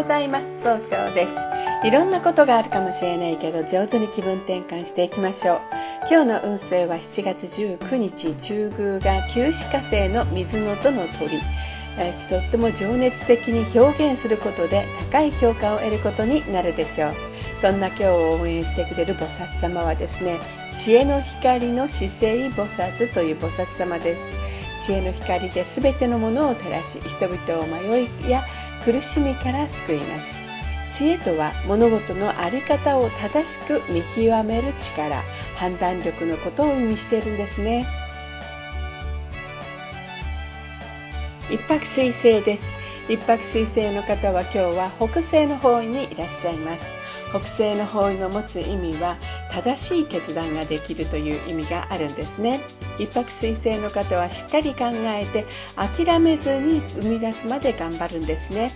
ございます。総称です。いろんなことがあるかもしれないけど上手に気分転換していきましょう。今日の運勢は7月19日中宮が旧歯科星の水のとの鳥。え、とっても情熱的に表現することで高い評価を得ることになるでしょう。そんな今日を応援してくれる菩薩様はですね知恵の光の姿勢菩薩という菩薩様です。知恵の光で全てのものを照らし人々を迷いや苦しみから救います。知恵とは物事の在り方を正しく見極める力判断力のことを意味しているんですね。一泊水星です。一泊水星の方は今日は北西の方位にいらっしゃいます。北西の方位の持つ意味は正しい決断ができるという意味があるんですね。一泊水星の方はしっかり考えて諦めずに生み出すまで頑張るんですね、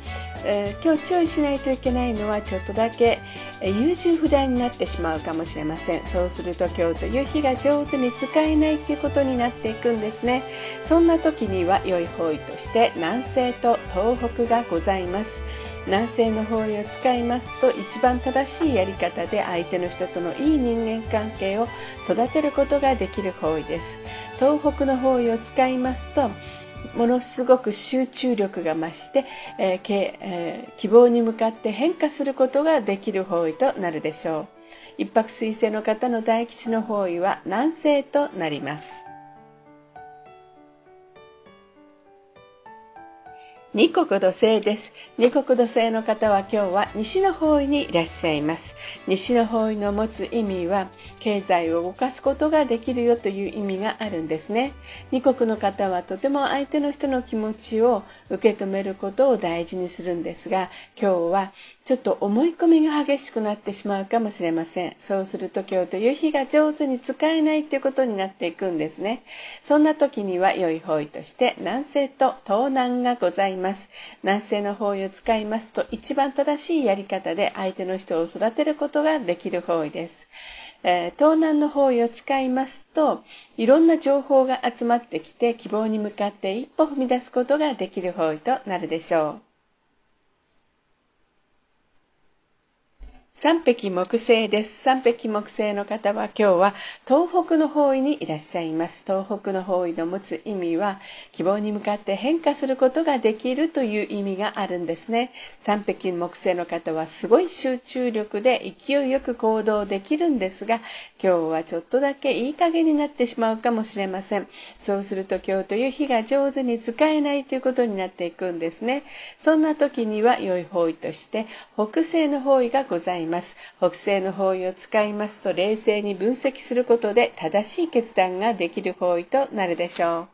えー、今日注意しないといけないのはちょっとだけ優柔不断になってしまうかもしれません。そうすると今日という日が上手に使えないということになっていくんですね。そんな時には良い方位として南西と東北がございます。南西の方位を使いますと一番正しいやり方で相手の人とのいい人間関係を育てることができる方位です。東北の方位を使いますとものすごく集中力が増して、えーえー、希望に向かって変化することができる方位となるでしょう一泊水星の方の大吉の方位は南西となります二国土星です。二国土星の方は今日は西の方位にいらっしゃいます。西の方位の持つ意味は経済を動かすことができるよという意味があるんですね。二国の方はとても相手の人の気持ちを受け止めることを大事にするんですが、今日はちょっと思い込みが激しくなってしまうかもしれません。そうすると今日という日が上手に使えないということになっていくんですね。そんな時には良い方位として南西と東南がございます。南西の方位を使いますと一番正しいやり方で相手の人を育てることができる方位です、えー、東南の方位を使いますといろんな情報が集まってきて希望に向かって一歩踏み出すことができる方位となるでしょう。三匹木星です。三匹木星の方は今日は東北の方位にいらっしゃいます。東北の方位の持つ意味は希望に向かって変化することができるという意味があるんですね。三匹木星の方はすごい集中力で勢いよく行動できるんですが、今日はちょっとだけいい加減になってしまうかもしれません。そうすると今日という日が上手に使えないということになっていくんですね。そんな時には良い方位として北西の方位がございます。ます。北西の方位を使いますと冷静に分析することで正しい決断ができる方位となるでしょう。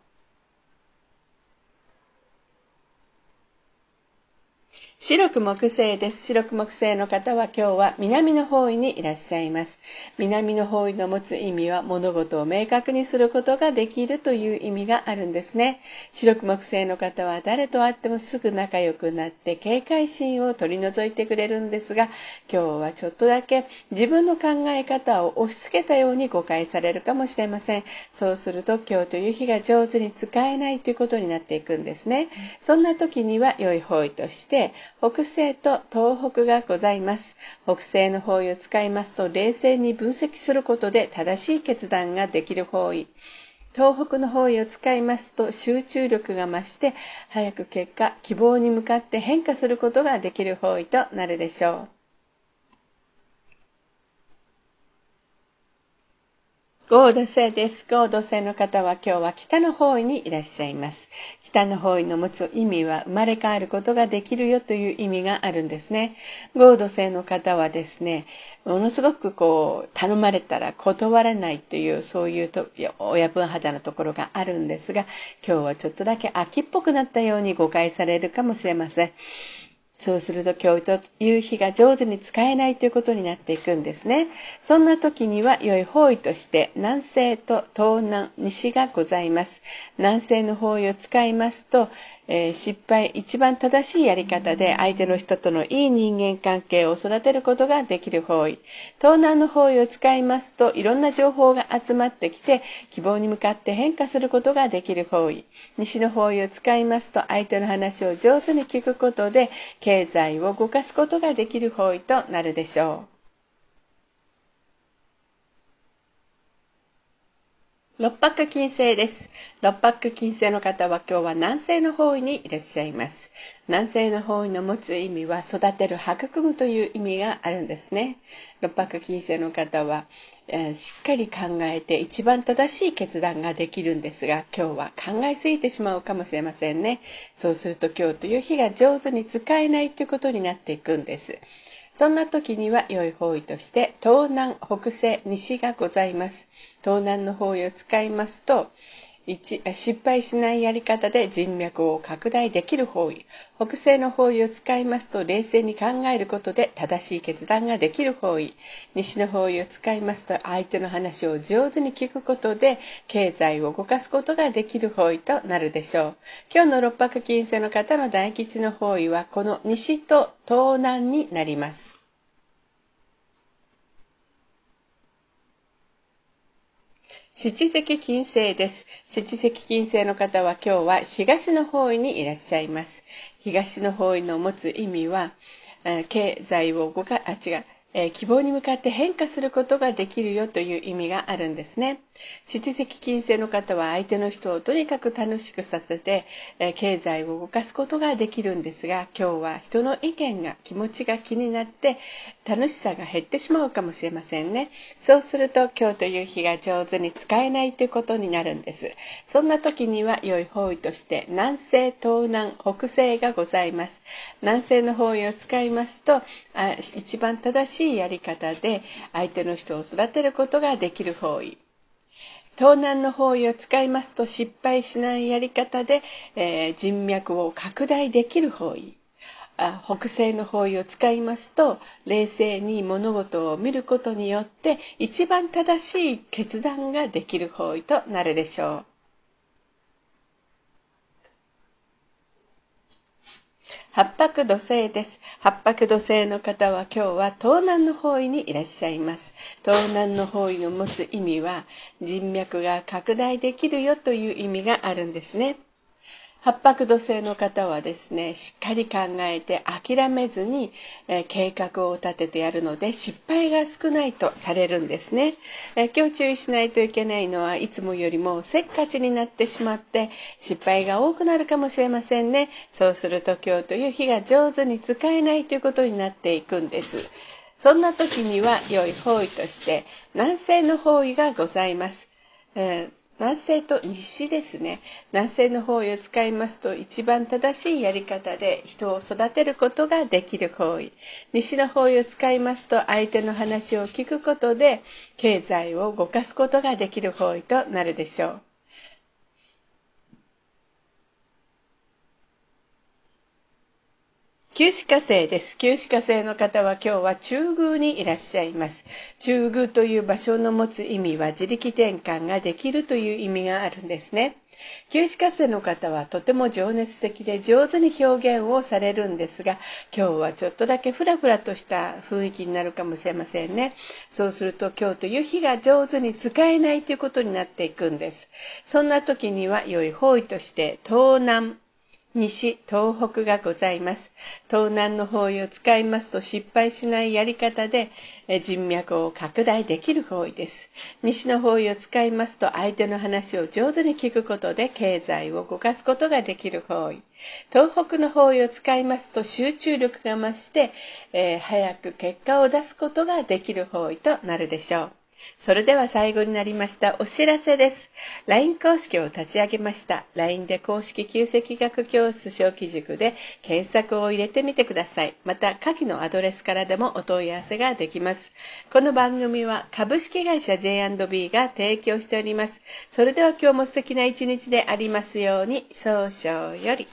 白く木星です。白く木星の方は今日は南の方位にいらっしゃいます。南の方位の持つ意味は物事を明確にすることができるという意味があるんですね。白く木星の方は誰と会ってもすぐ仲良くなって警戒心を取り除いてくれるんですが、今日はちょっとだけ自分の考え方を押し付けたように誤解されるかもしれません。そうすると今日という日が上手に使えないということになっていくんですね。そんな時には良い方位として、北西と東北がございます。北西の方位を使いますと冷静に分析することで正しい決断ができる方位。東北の方位を使いますと集中力が増して早く結果、希望に向かって変化することができる方位となるでしょう。合土星です。合土星の方は今日は北の方位にいらっしゃいます。北の方位の持つ意味は生まれ変わることができるよという意味があるんですね。合土星の方はですね、ものすごくこう、頼まれたら断れないという、そういうと親分肌なところがあるんですが、今日はちょっとだけ秋っぽくなったように誤解されるかもしれません。そうすると今日という日が上手に使えないということになっていくんですね。そんな時には良い方位として南西と東南、西がございます。南西の方位を使いますと、えー、失敗、一番正しいやり方で相手の人とのいい人間関係を育てることができる方位。東南の方位を使いますと、いろんな情報が集まってきて、希望に向かって変化することができる方位。西の方位を使いますと、相手の話を上手に聞くことで、経済を動かすことができる方位となるでしょう。六白金星です。六白金星の方は今日は南西の方位にいらっしゃいます。南西の方位の持つ意味は育てる、育むという意味があるんですね。六白金星の方は、えー、しっかり考えて一番正しい決断ができるんですが、今日は考えすぎてしまうかもしれませんね。そうすると今日という日が上手に使えないということになっていくんです。そんな時には良い方位として東南、北西、西がございます。東南の方位を使いますと、失敗しないやり方で人脈を拡大できる方位。北西の方位を使いますと冷静に考えることで正しい決断ができる方位。西の方位を使いますと相手の話を上手に聞くことで経済を動かすことができる方位となるでしょう。今日の六白金星の方の大吉の方位はこの西と東南になります。七石金星です。七石金星の方は今日は東の方位にいらっしゃいます。東の方位の持つ意味は、経済を動か、あ、違う、えー、希望に向かって変化することができるよという意味があるんですね。七石金星の方は相手の人をとにかく楽しくさせて、え、経済を動かすことができるんですが、今日は人の意見が気持ちが気になって楽しさが減ってしまうかもしれませんね。そうすると今日という日が上手に使えないということになるんです。そんな時には良い方位として南西、東南、北西がございます。南西の方位を使いますと、あ一番正しいやり方で相手の人を育てることができる方位。東南の方位を使いますと失敗しないやり方で、えー、人脈を拡大できる方位。あ北西の方位を使いますと冷静に物事を見ることによって一番正しい決断ができる方位となるでしょう。八白土星です。八白土星の方は今日は東南の方位にいらっしゃいます。東南の方位の持つ意味は人脈が拡大できるよという意味があるんですね。八白土星の方はですね、しっかり考えて諦めずに、え、計画を立ててやるので失敗が少ないとされるんですね、え、今日注意しないといけないのはいつもよりもせっかちになってしまって失敗が多くなるかもしれませんね。そうすると今日という日が上手に使えないということになっていくんです。そんな時には良い方位として南西の方位がございます。えー南西と西ですね。南西の方位を使いますと一番正しいやり方で人を育てることができる方位西の方位を使いますと相手の話を聞くことで経済を動かすことができる方位となるでしょう。旧歯科生です。旧歯科生の方は今日は中宮にいらっしゃいます。中宮という場所の持つ意味は自力転換ができるという意味があるんですね。旧歯科生の方はとても情熱的で上手に表現をされるんですが、今日はちょっとだけフラフラとした雰囲気になるかもしれませんね。そうすると今日という日が上手に使えないということになっていくんです。そんな時には良い方位として東南、西、東北がございます。東南の方位を使いますと失敗しないやり方で人脈を拡大できる方位です。西の方位を使いますと相手の話を上手に聞くことで経済を動かすことができる方位。東北の方位を使いますと集中力が増して、えー、早く結果を出すことができる方位となるでしょう。それでは最後になりましたお知らせです。LINE 公式を立ち上げました。LINE で公式旧石学教室小規塾で検索を入れてみてください。また、下記のアドレスからでもお問い合わせができます。この番組は株式会社 J&B が提供しております。それでは今日も素敵な一日でありますように、早々より。